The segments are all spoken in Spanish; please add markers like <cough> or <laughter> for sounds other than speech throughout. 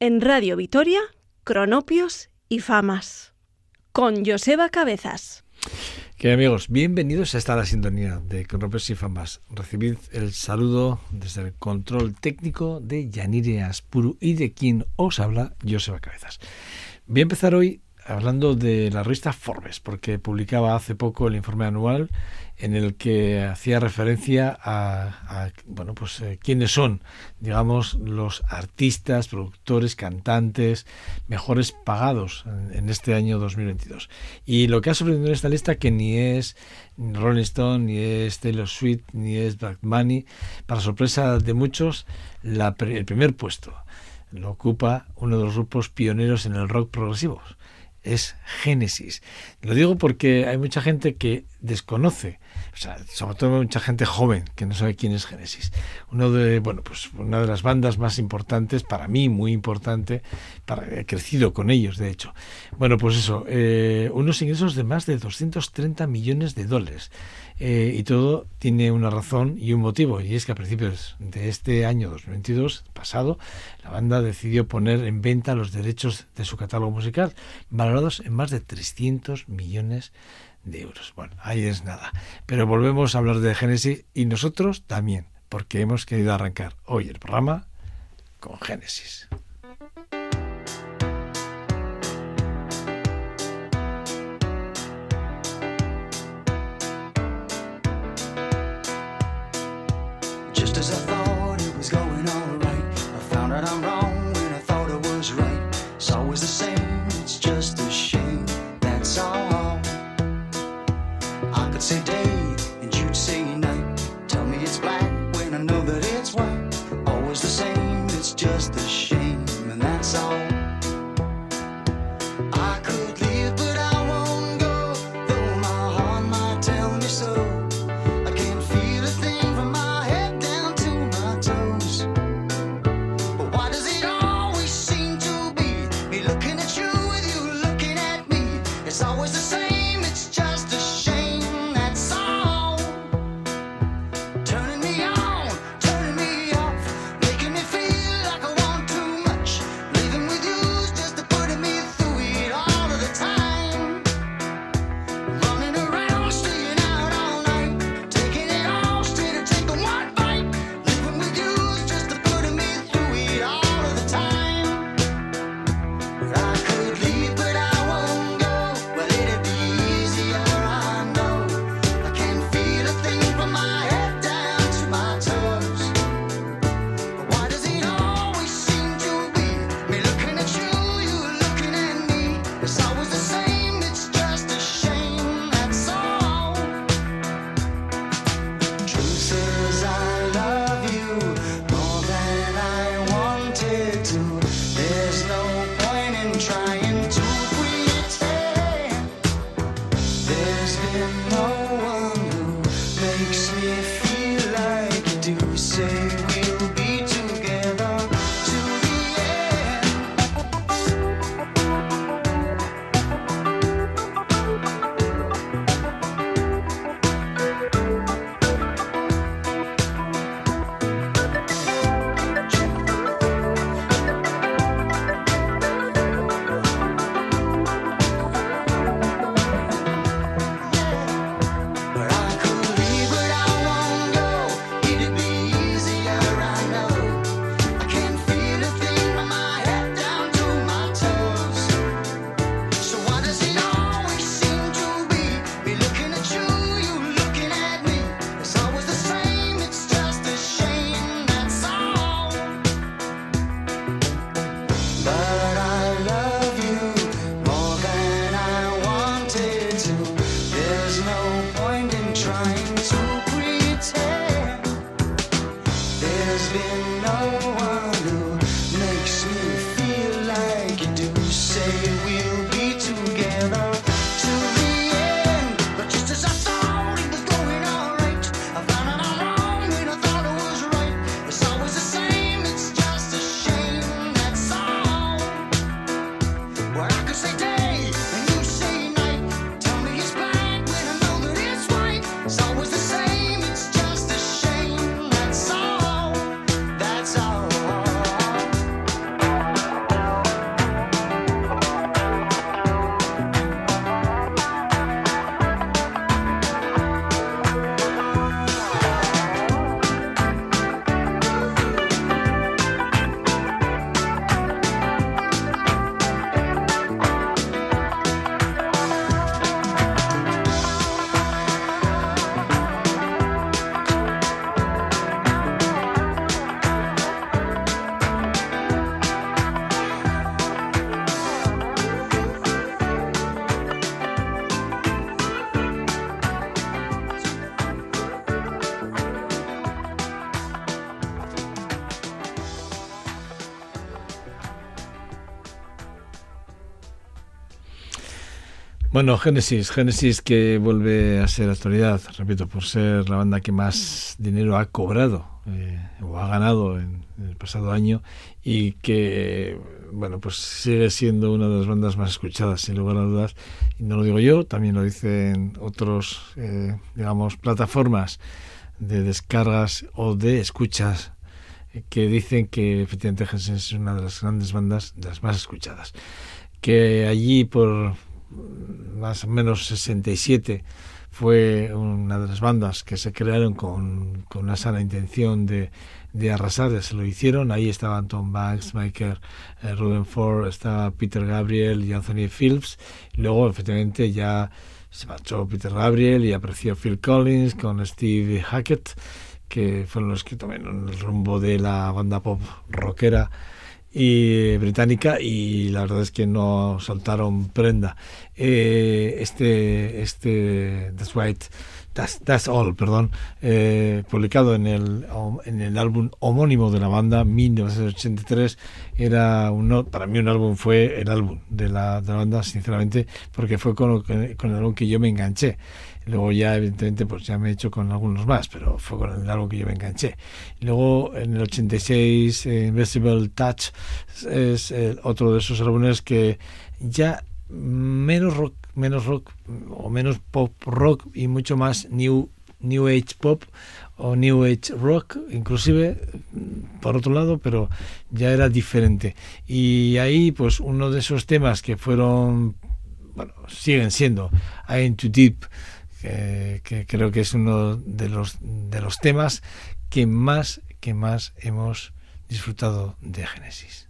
en Radio Vitoria, Cronopios y Famas, con Joseba Cabezas. Que amigos, bienvenidos a esta la sintonía de Cronopios y Famas. Recibid el saludo desde el control técnico de Yanire Aspuru y de quien os habla Joseba Cabezas. Voy a empezar hoy hablando de la revista Forbes, porque publicaba hace poco el informe anual en el que hacía referencia a, bueno, pues eh, quiénes son, digamos, los artistas, productores, cantantes mejores pagados en, este año 2022. Y lo que ha sorprendido en esta lista que ni es Rolling Stone, ni es Taylor Swift, ni es Black Money, para sorpresa de muchos, la, el primer puesto lo ocupa uno de los grupos pioneros en el rock progresivo es Génesis. Lo digo porque hay mucha gente que desconoce, o sea, sobre todo mucha gente joven que no sabe quién es Génesis. Uno de, bueno, pues una de las bandas más importantes, para mí muy importante, para, he crecido con ellos, de hecho. Bueno, pues eso, eh, unos ingresos de más de 230 millones de dólares. Eh, y todo tiene una razón y un motivo, y es que a principios de este año 2022, pasado, la banda decidió poner en venta los derechos de su catálogo musical, valorados en más de 300 millones de euros. Bueno, ahí es nada. Pero volvemos a hablar de Génesis y nosotros también, porque hemos querido arrancar hoy el programa con Génesis. you feel like you do, say we Bueno, Genesis, Genesis que vuelve a ser actualidad, repito, por ser la banda que más dinero ha cobrado eh, o ha ganado en, el pasado año y que, bueno, pues sigue siendo una de las bandas más escuchadas, sin lugar a dudas. Y no lo digo yo, también lo dicen otros, eh, digamos, plataformas de descargas o de escuchas que dicen que efectivamente Genesis es una de las grandes bandas, de las más escuchadas. Que allí por más o menos 67 fue una de las bandas que se crearon con, con una sana intención de, de arrasar, se lo hicieron. Ahí estaban Tom Banks, Michael eh, Rudenford, estaba Peter Gabriel y Anthony Phillips. luego, efectivamente, ya se marchó Peter Gabriel y apareció Phil Collins con Steve Hackett, que fueron los que tomaron el rumbo de la banda pop rockera y británica y la verdad es que no soltaron prenda. Eh, este, este That's Right, That's, All, perdón, eh, publicado en el, en el álbum homónimo de la banda, 1983, era un, para mí un álbum fue el álbum de la, de la banda, sinceramente, porque fue con, con el álbum que yo me enganché. Luego ya, evidentemente, pues ya me he hecho con algunos más, pero fue con el algo que yo me enganché. Luego, en el 86, eh, Invisible Touch es otro de esos álbumes que ya menos rock, menos rock o menos pop rock y mucho más new new age pop o new age rock inclusive por otro lado pero ya era diferente y ahí pues uno de esos temas que fueron bueno siguen siendo I Too Deep que, creo que es uno de los, de los temas que más, que más hemos disfrutado de Génesis.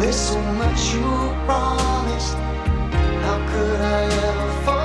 Listen to me. I can feel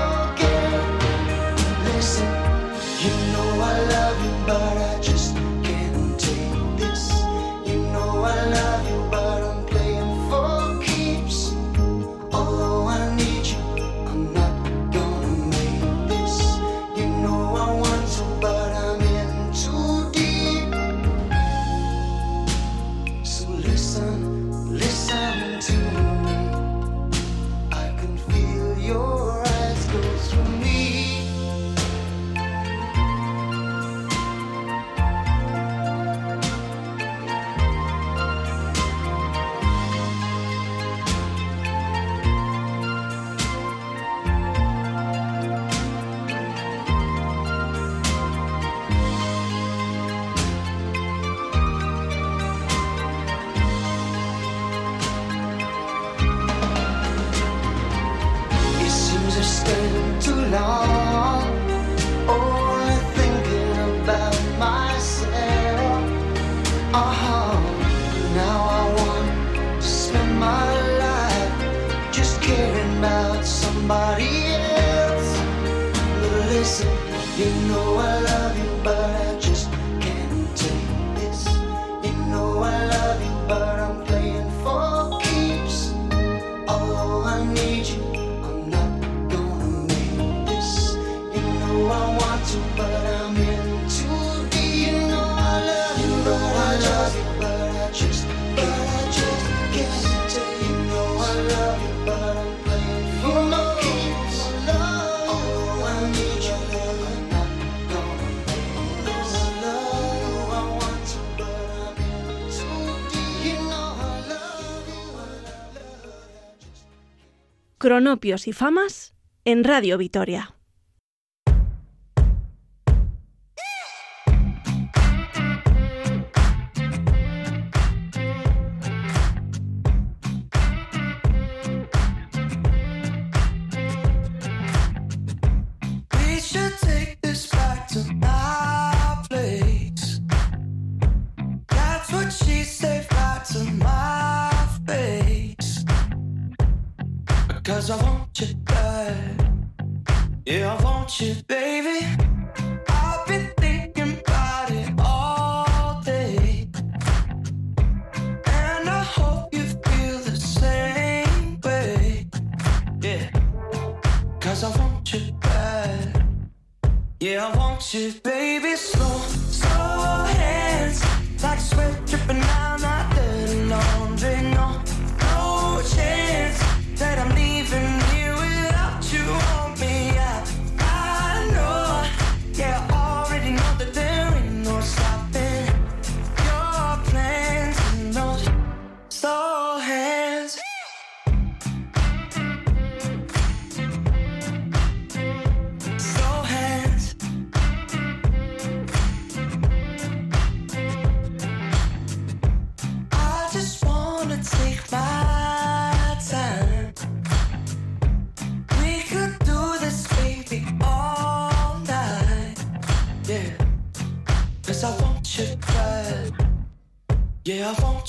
Cronopios y Famas en Radio Vitoria.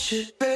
去。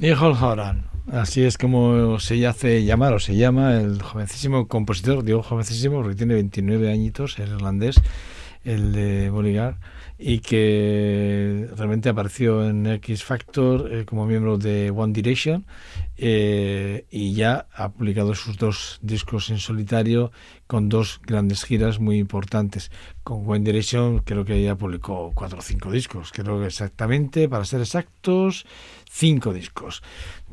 Nihal Horan, así es como se hace llamar o se llama el jovencísimo compositor, digo jovencísimo porque tiene 29 añitos, es irlandés, el de Bolívar, y que realmente apareció en X Factor eh, como miembro de One Direction eh, y ya ha publicado sus dos discos en solitario con dos grandes giras muy importantes. Con One Direction creo que ya publicó cuatro o cinco discos, creo que exactamente, para ser exactos, cinco discos,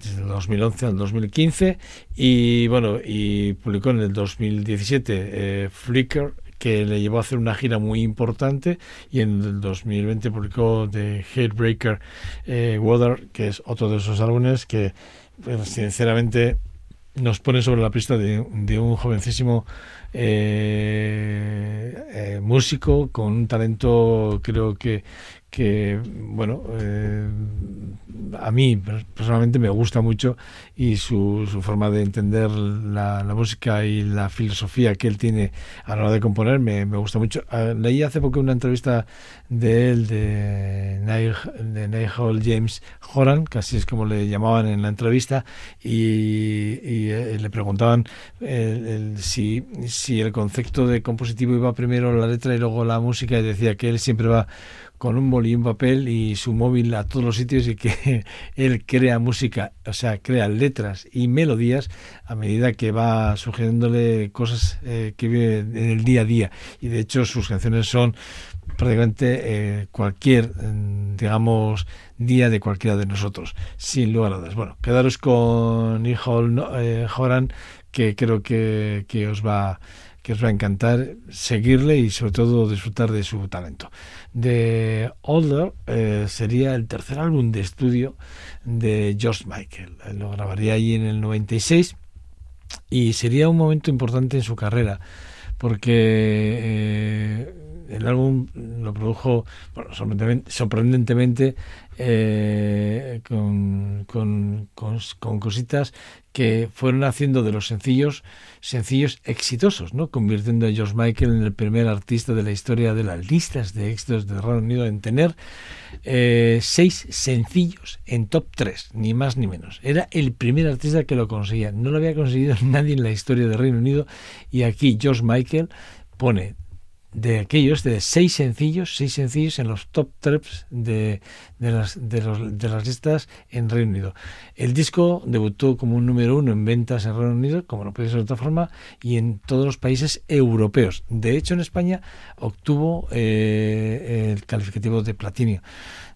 desde el 2011 al 2015 y bueno, y publicó en el 2017 eh, Flicker que le llevó a hacer una gira muy importante y en el 2020 publicó The Heartbreaker eh, Water, que es otro de esos álbumes que pues, sinceramente nos pone sobre la pista de, de un jovencísimo eh, eh músico con un talento creo que que bueno, eh, a mí personalmente me gusta mucho y su, su forma de entender la, música y la filosofía que él tiene a la hora de componer me, me gusta mucho. Ah, leí hace poco una entrevista de él, de Nigel James Horan, casi es como le llamaban en la entrevista, y, eh, le preguntaban si, si el concepto de compositivo iba primero la letra y luego la música, y decía que él siempre va con un boli y un papel y su móvil a todos los sitios y que <laughs> él crea música, o sea, crea letras y melodías a medida que va sugiriéndole cosas eh, que vive en el día a día. Y de hecho sus canciones son prácticamente eh, cualquier, mm, digamos, día de cualquiera de nosotros, sin lugar a dudas. Bueno, quedaros con Hijo eh, Joran, que creo que, que os va que os va a encantar seguirle y sobre todo disfrutar de su talento. The Older eh, sería el tercer álbum de estudio de George Michael. Lo grabaría allí en el 96 y sería un momento importante en su carrera porque eh, el álbum lo produjo bueno, sorprendentemente eh, con, con, cositas que fueron haciendo de los sencillos sencillos exitosos, ¿no? convirtiendo a George Michael en el primer artista de la historia de las listas de éxitos del Reino Unido en tener eh, seis sencillos en top 3, ni más ni menos. Era el primer artista que lo conseguía. No lo había conseguido <laughs> nadie en la historia del Reino Unido y aquí George Michael pone de aquellos, de seis sencillos, seis sencillos en los top tres de, de, las, de, los, de las listas en Reino Unido. El disco debutó como un número uno en ventas en Reino Unido, como no puede ser de otra forma, y en todos los países europeos. De hecho, en España obtuvo eh, el calificativo de platino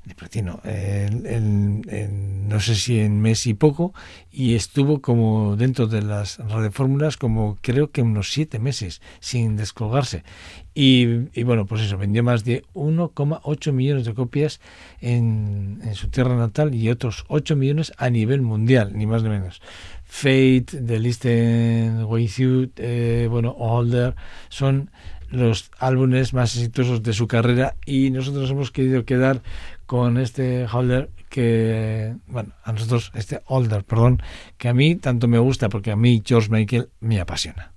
de platino, no sé si en mes y poco, y estuvo como dentro de las radiofórmulas como creo que unos siete meses sin descolgarse. Y, bueno, pues eso, vendió más de 1,8 millones de copias en, en, su tierra natal y otros 8 millones a nivel mundial, ni más ni menos. Fate, The Listen With You, eh, bueno, Older, son los álbumes más exitosos de su carrera y nosotros hemos querido quedar con este holder que, bueno, a nosotros, este holder, perdón, que a mí tanto me gusta porque a mí George Michael me apasiona.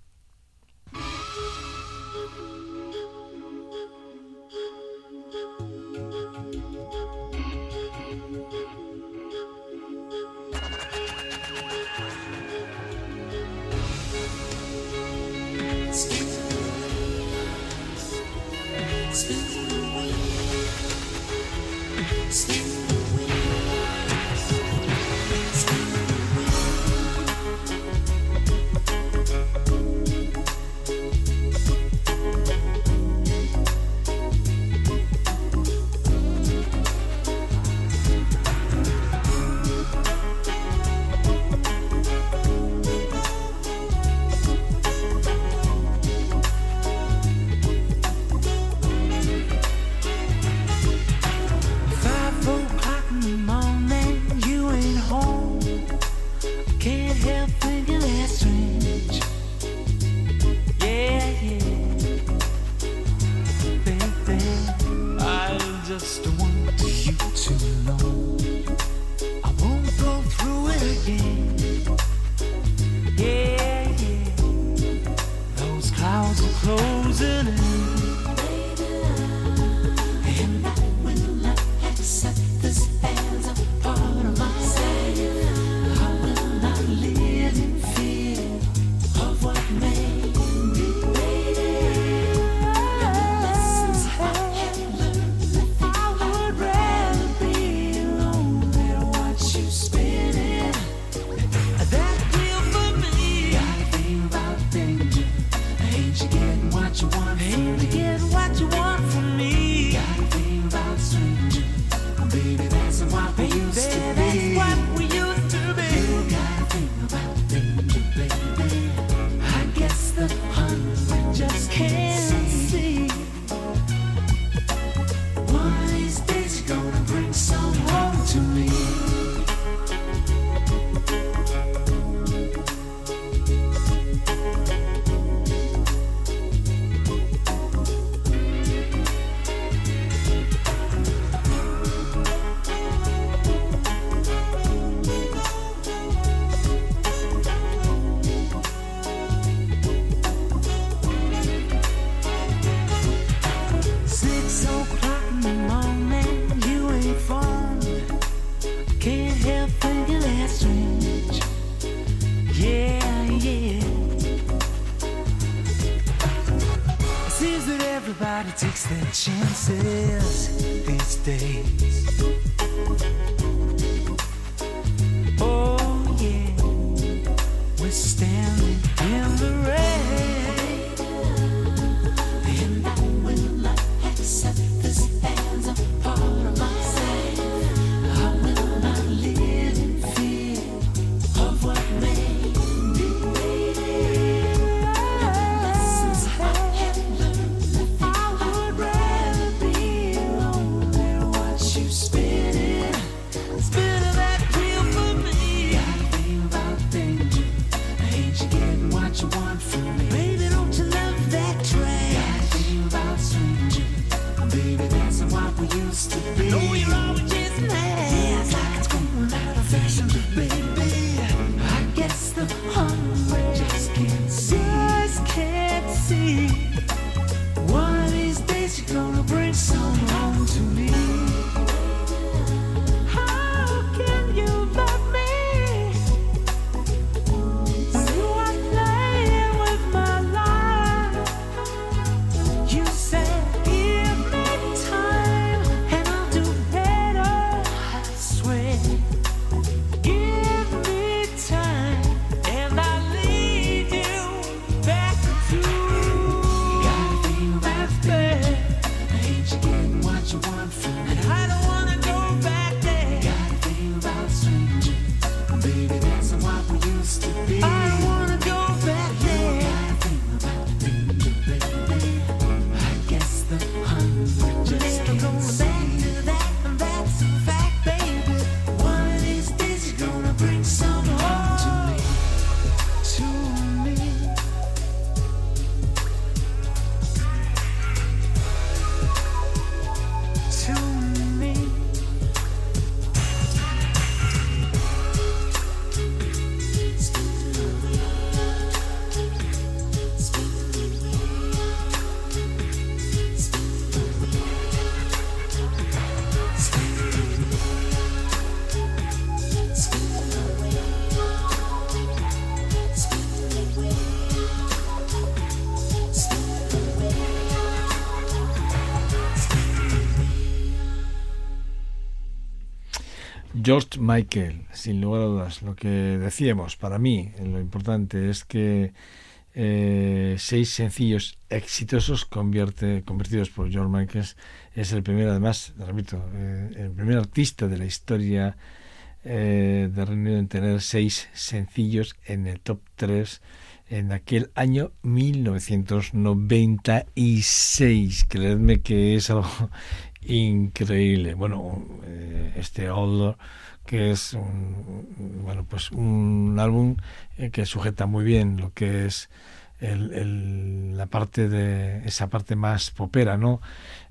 Michael, sin lugar a dudas. Lo que decíamos, para mí, eh, lo importante es que eh, seis sencillos exitosos convertidos por George Michael es el primer, además, repito, eh, el primer artista de la historia de Reino en tener seis sencillos en el top 3 en aquel año 1996. Creedme que es algo <laughs> increíble. Bueno, este Older, que es un, bueno, pues un álbum eh, que sujeta muy bien lo que es el, la parte de esa parte más popera, ¿no?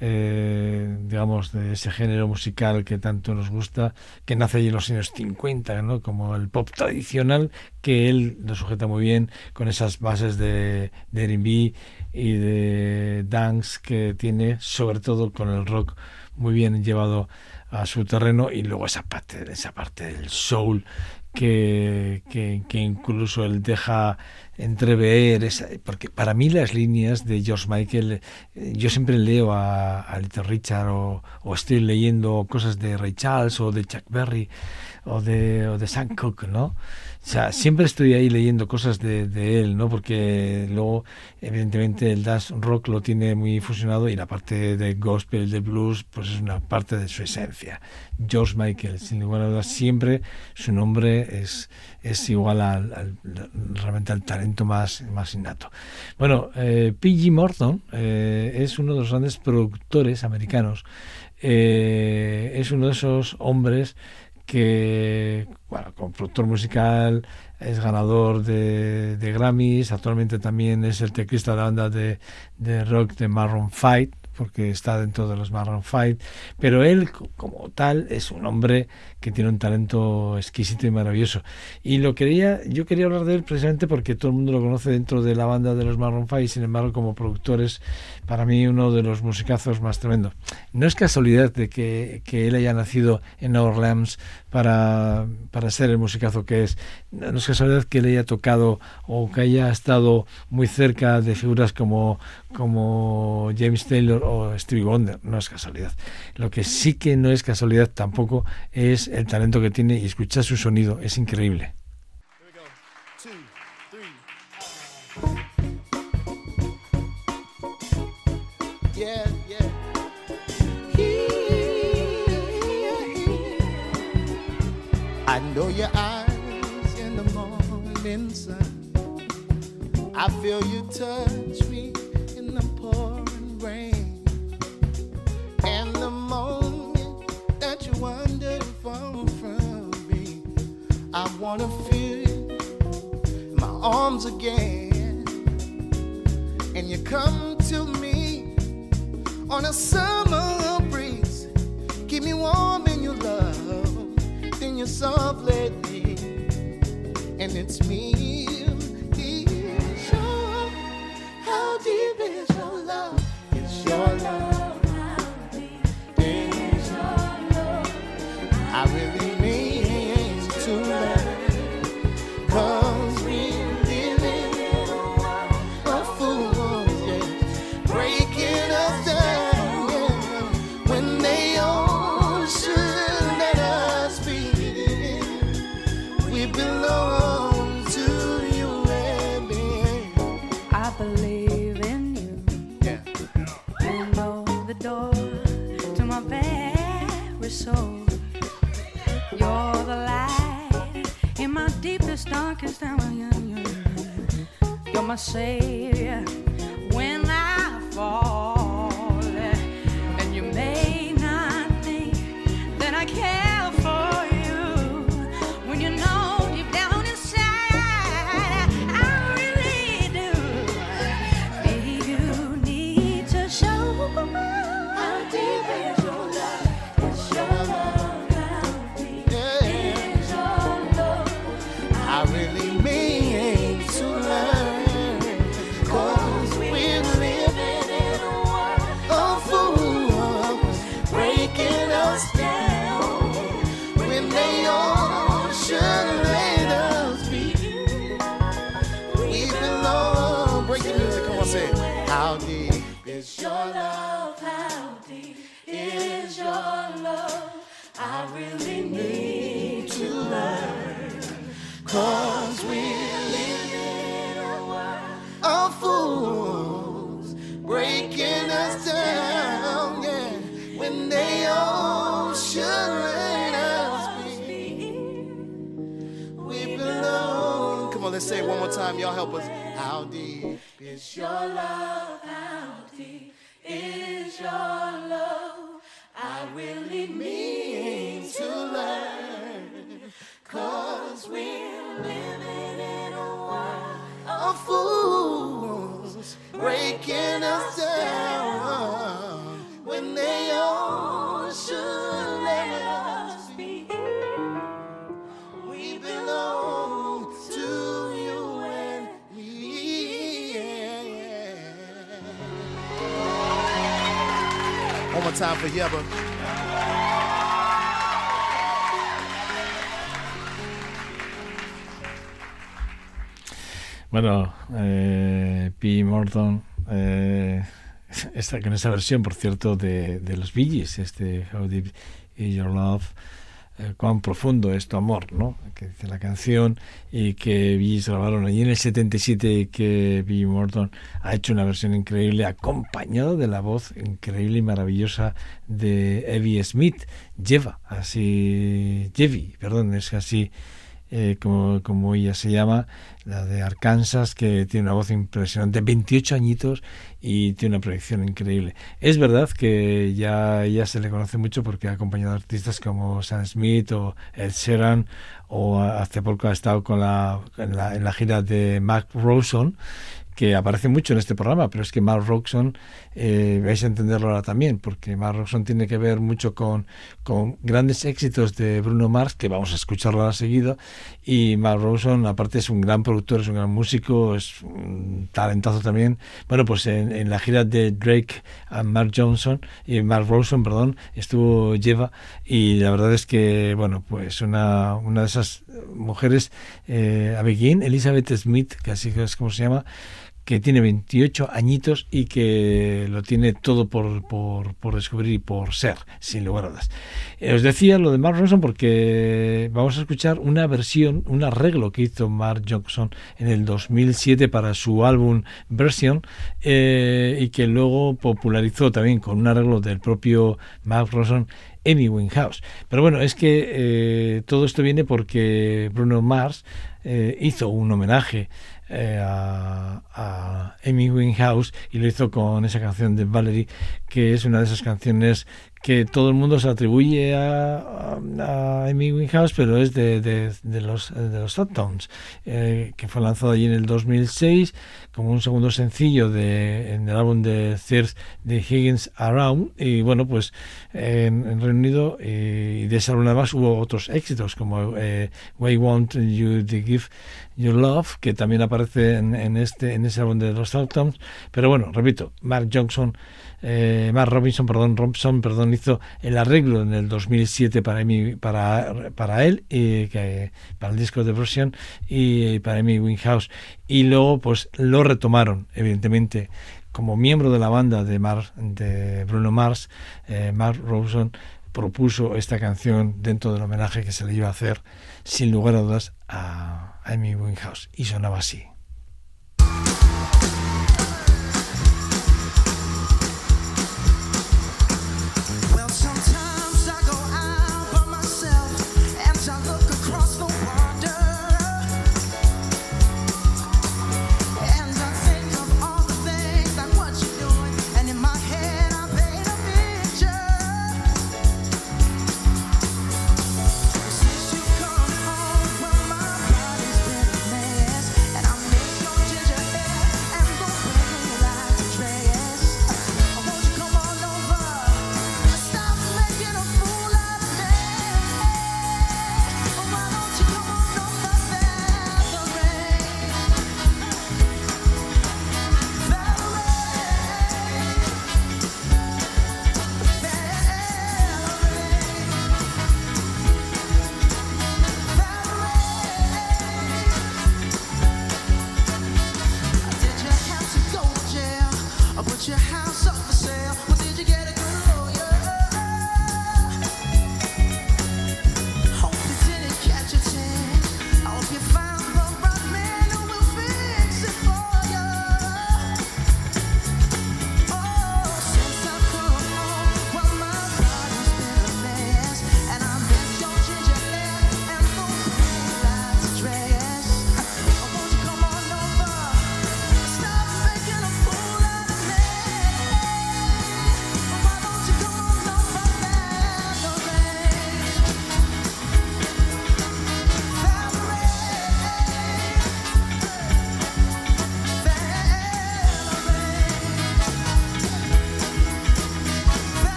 Eh, digamos de ese género musical que tanto nos gusta, que nace allí en los años 50, ¿no? Como el pop tradicional, que él lo sujeta muy bien con esas bases de, de R&B y de dance que tiene, sobre todo con el rock muy bien llevado a su terreno y luego esa parte, esa parte del soul que, que, que incluso él deja entrever, esa- porque para mí las líneas de George Michael, eh, yo siempre leo a, a Little Richard o, o estoy leyendo cosas de Ray Charles o de Chuck Berry o de, o de Sam Cooke, ¿no? O sea, siempre estoy ahí leyendo cosas de, de él, ¿no? Porque luego, evidentemente, el dance rock lo tiene muy fusionado y la parte de gospel, de blues, pues es una parte de su esencia. George Michael, sin lugar a dudas, siempre su nombre es, es igual al, al- realmente al talento más, más innato. Bueno, eh, P.G. Morton eh, es uno de los grandes productores americanos. Eh, es uno de esos hombres que, bueno, como productor musical, es ganador de, Grammys, actualmente también es el teclista de la banda de, de rock de Maroon 5, porque está dentro de los Maroon 5, pero él co- como tal es un hombre que tiene un talento exquisito y maravilloso. Y lo quería, yo quería hablar de él precisamente porque todo el mundo lo conoce dentro de la banda de los Maroon 5, sin embargo como productores, para mí uno de los musicazos más tremendos. No es casualidad de que, que él haya nacido en Orleans para, para ser el musicazo que es. No es casualidad que él haya tocado o que haya estado muy cerca de figuras como, como James Taylor o Stevie Wonder, no es casualidad. Lo que sí que no es casualidad tampoco es el talento que tiene y escuchar su sonido, es increíble. I feel you touch me wanna feel you in my arms again. And you come to me on a summer breeze, keep me warm in your love, then you softly and it's me. alma cheia. Help us. How deep is your love? How deep is your love? I really mean to learn. Cause we're living in a world of fools breaking us time for Yeba. Bueno, eh, P. Morton, eh, esta, con esa versión, por cierto, de, de los Billys, este How Deep Is Your Love, eh, cuán profundo es tu amor, ¿no? Que dice la canción y que Billys grabaron allí en el 77 y que P. Morton ha hecho una versión increíble acompañado de la voz increíble y maravillosa de Evie Smith, Lleva, así, Jevi, perdón, es así eh, como, como ella se llama, la de Arkansas, que tiene una voz impresionante, 28 añitos y tiene una proyección increíble. Es verdad que ya, ya se le conoce mucho porque ha acompañado a artistas como Sam Smith o Ed Sheeran o hace poco ha estado con la, en, la, en la gira de Mark Ronson que aparece mucho en este programa, pero es que Mark Roxon, eh, vais a entenderlo ahora también, porque Mark Roxon tiene que ver mucho con, con grandes éxitos de Bruno Mars, que vamos a escucharlo ahora seguido, y Mark Roxon, aparte es un gran productor, es un gran músico, es un talentazo también. Bueno, pues en, en la gira de Drake a Mark Johnson, y Mark Roxon, perdón, estuvo Lleva, y la verdad es que, bueno, pues una, una de esas mujeres, eh, Abigail Elizabeth Smith, que así es como se llama, que tiene 28 añitos y que lo tiene todo por, por, por descubrir y por ser, sin lugar a dudas. Eh, os decía lo de Mark Ronson porque vamos a escuchar una versión, un arreglo que hizo Mark Johnson en el 2007 para su álbum Version eh, y que luego popularizó también con un arreglo del propio Mark Ronson Amy Winehouse. Pero bueno, es que eh, todo esto viene porque Bruno Mars hizo un homenaje a, a, Amy Winehouse y lo hizo con esa canción de Valerie, que es una de esas canciones que todo el mundo se atribuye a, a, Amy Winehouse, pero es de, de, los de los eh, que fue lanzado allí en el 2006 como un segundo sencillo de, en el álbum de Third de Higgins Around. Y bueno, pues en, en Reino Unido y de ese álbum además hubo otros éxitos como eh, We Want You to Give Your Love, que también aparece en, en, este, en ese álbum de los Southtowns. Pero bueno, repito, Mark Johnson eh, Mark Robinson, perdón, Robinson, perdón, hizo el arreglo en el 2007 para mí, para, para él, y que, para el disco de Version y para Amy Winehouse. Y luego, pues, lo retomaron, evidentemente, como miembro de la banda de, Mar, de Bruno Mars, eh, Mark Robinson propuso esta canción dentro del homenaje que se le iba a hacer, sin lugar a dudas, a Amy Winehouse. Y sonaba así.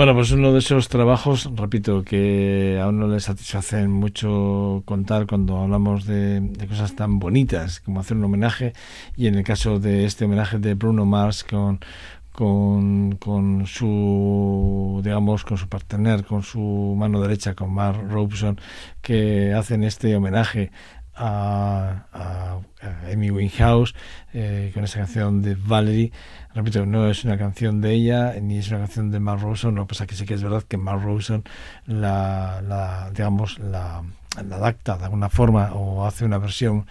Bueno, pues uno de esos trabajos, repito, que a uno le satisfacen mucho contar cuando hablamos de, de, cosas tan bonitas como hacer un homenaje y en el caso de este homenaje de Bruno Mars con con, su digamos con su partener con su mano derecha con Mark Robeson que hacen este homenaje a, a, a Amy Winehouse eh, con esa canción de Valerie repito, no es una canción de ella ni es una canción de Mark Rosen, lo que pasa que sí que es verdad que Mark Rosen la, la digamos la, la, adapta de alguna forma o hace una versión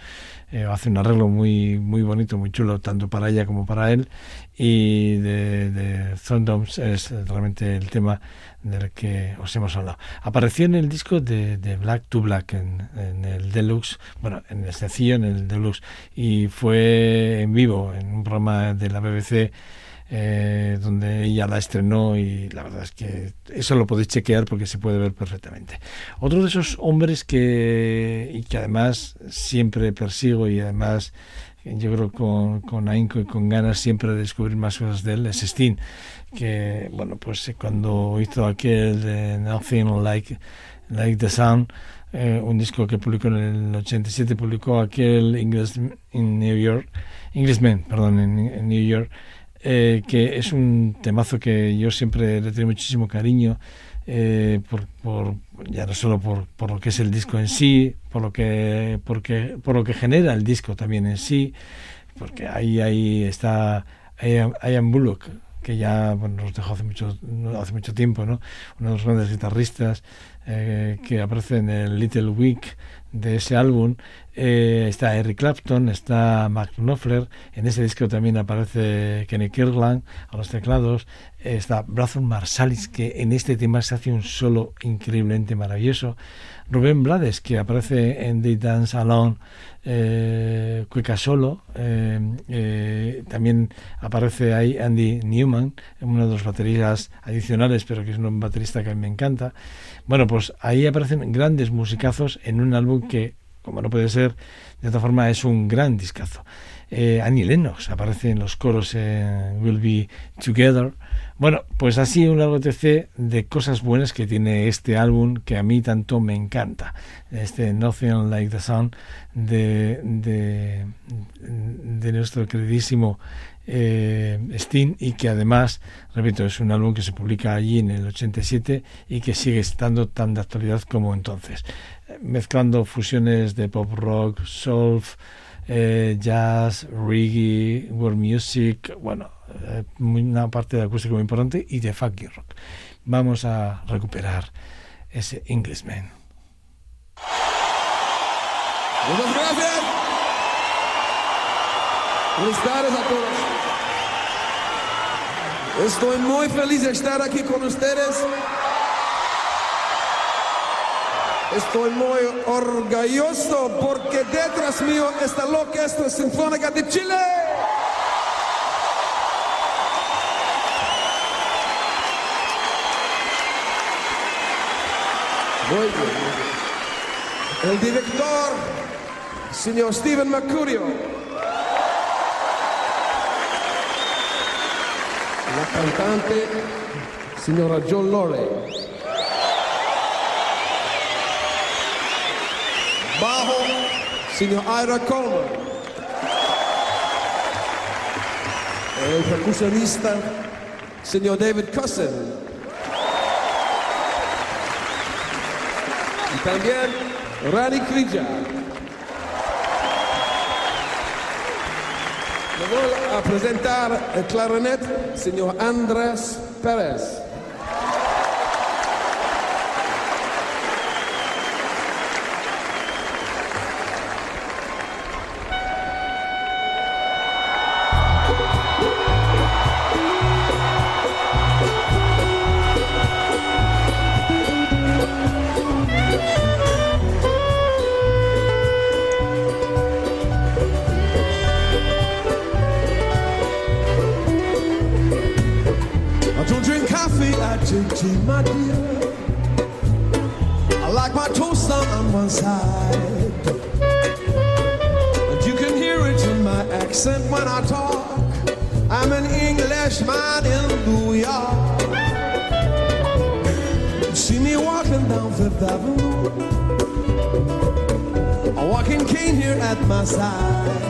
eh, hace un arreglo muy muy bonito, muy chulo tanto para ella como para él y de, de Thundoms es realmente el tema del que os hemos hablado. Apareció en el disco de, de Black to Black, en, en, el Deluxe, bueno, en el sencillo, en el Deluxe, y fue en vivo, en un programa de la BBC, eh, donde ella la estrenó y la verdad es que eso lo podéis chequear porque se puede ver perfectamente. Otro de esos hombres que, y que además siempre persigo y además yo creo con, con ahínco y con ganas siempre de descubrir más cosas de él es Sting que bueno pues cuando hizo aquel de Nothing Like, like the Sun eh, un disco que publicó en el 87 publicó aquel English in New York Englishman perdón en New York eh, que es un temazo que yo siempre le tengo muchísimo cariño eh, por, por, ya no solo por, por, lo que es el disco en sí, por lo que, porque, por lo que genera el disco también en sí, porque ahí, ahí está Ian Bullock, que ya bueno, nos dejó hace mucho, hace mucho tiempo, ¿no? uno de los grandes guitarristas eh, que aparece en el Little Week de ese álbum. Eh, está Eric Clapton, está Mark Knopfler, en ese disco también aparece Kenny Kirkland a los teclados, está Brazon Marsalis, que en este tema se hace un solo increíblemente maravilloso, Rubén Blades, que aparece en The Dance Alone, eh, Cueca Solo, eh, eh, también aparece ahí Andy Newman, uno de los bateristas adicionales, pero que es un baterista que a mí me encanta. Bueno, pues ahí aparecen grandes musicazos en un álbum que, como no puede ser, de otra forma es un gran discazo. Eh, Annie Lennox aparece en los coros en We'll Be Together. Bueno, pues así un largo TC de cosas buenas que tiene este álbum que a mí tanto me encanta. Este Nothing Like the Sun de, de, de nuestro queridísimo eh, Sting y que además, repito, es un álbum que se publica allí en el 87 y que sigue estando tan de actualidad como entonces. Mezclando fusiones de pop rock, soul, eh, jazz, reggae, world music, bueno, eh, una parte de acústico muy importante y de funky rock. Vamos a recuperar ese Englishman. Muchas gracias. Buenas tardes a todos. Estoy muy feliz de estar aquí con ustedes. Estoy muy orgulloso porque detrás mío está la Orquesta Sinfónica de Chile. Muy bien. El director, señor Steven Mercurio. Cantante, señora John Lorey. Bajo, señor Ira Coleman. El percusionista, señor David Cussen. Y también Rani Krija. A presentar el clarinet, señor Andrés Pérez. One side. And you can hear it in my accent when I talk. I'm an Englishman in New York. See me walking down Fifth Avenue. A walking cane here at my side.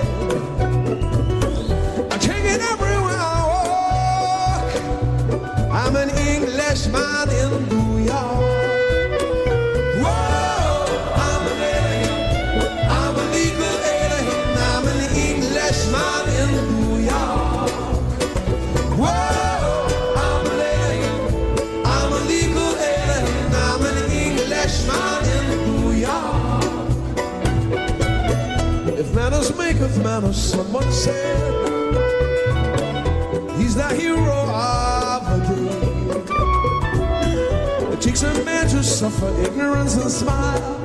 I take it everywhere I walk. I'm an Englishman in New York. Someone said, he's the hero of the day. It takes a man to suffer ignorance and smile.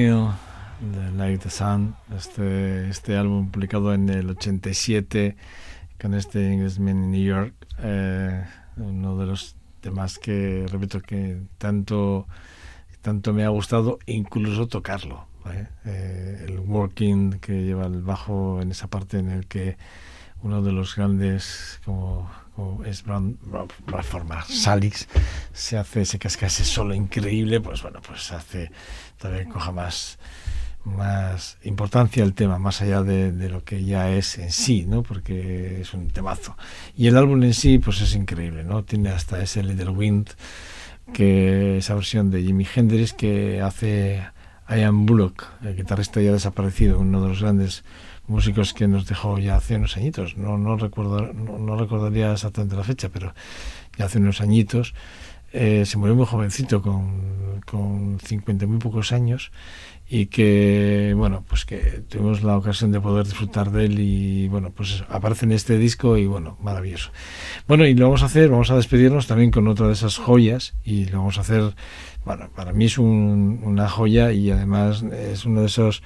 Eh, de Like the Sun, este, este álbum publicado en el 87 con este Englishman in New York, eh, uno de los temas que, repito, que tanto, tanto me ha gustado, incluso tocarlo. Eh, el working que lleva el bajo en esa parte en el que uno de los grandes como, como es Brand, Salix se hace ese solo increíble pues bueno pues hace todavía coja más más importancia el tema más allá de, lo que ya es en sí no porque es un temazo y el álbum en sí pues es increíble no tiene hasta ese Little Wind que esa versión de Jimi Hendrix que hace Ian Bullock el guitarrista ya desaparecido uno de los grandes músicos que nos dejó ya hace unos añitos. No, no, recuerdo, no recordaría exactamente la fecha, pero ya hace unos añitos. eh, se murió muy jovencito, con, con 50 muy pocos años, y que, bueno, pues que tuvimos la ocasión de poder disfrutar de él y, bueno, pues aparece en este disco y, bueno, maravilloso. Bueno, y lo vamos a hacer, vamos a despedirnos también con otra de esas joyas y lo vamos a hacer, bueno, para mí es un- una joya y además es uno de esos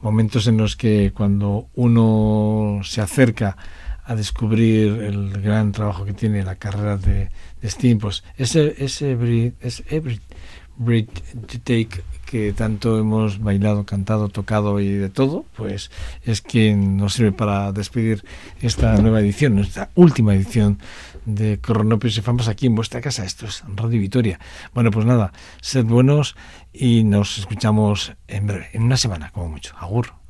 momentos en los que cuando uno se acerca a descubrir el gran trabajo que tiene la carrera de, de Steam, pues ese, ese ese every take que tanto hemos bailado, cantado, tocado y de todo, pues es quien nos sirve para despedir esta nueva edición, esta última edición de Cronopios y Famas aquí en vuestra casa. Esto es Radio Vitoria. Bueno, pues nada, sed buenos y nos escuchamos en breve, en una semana, como mucho. Agur.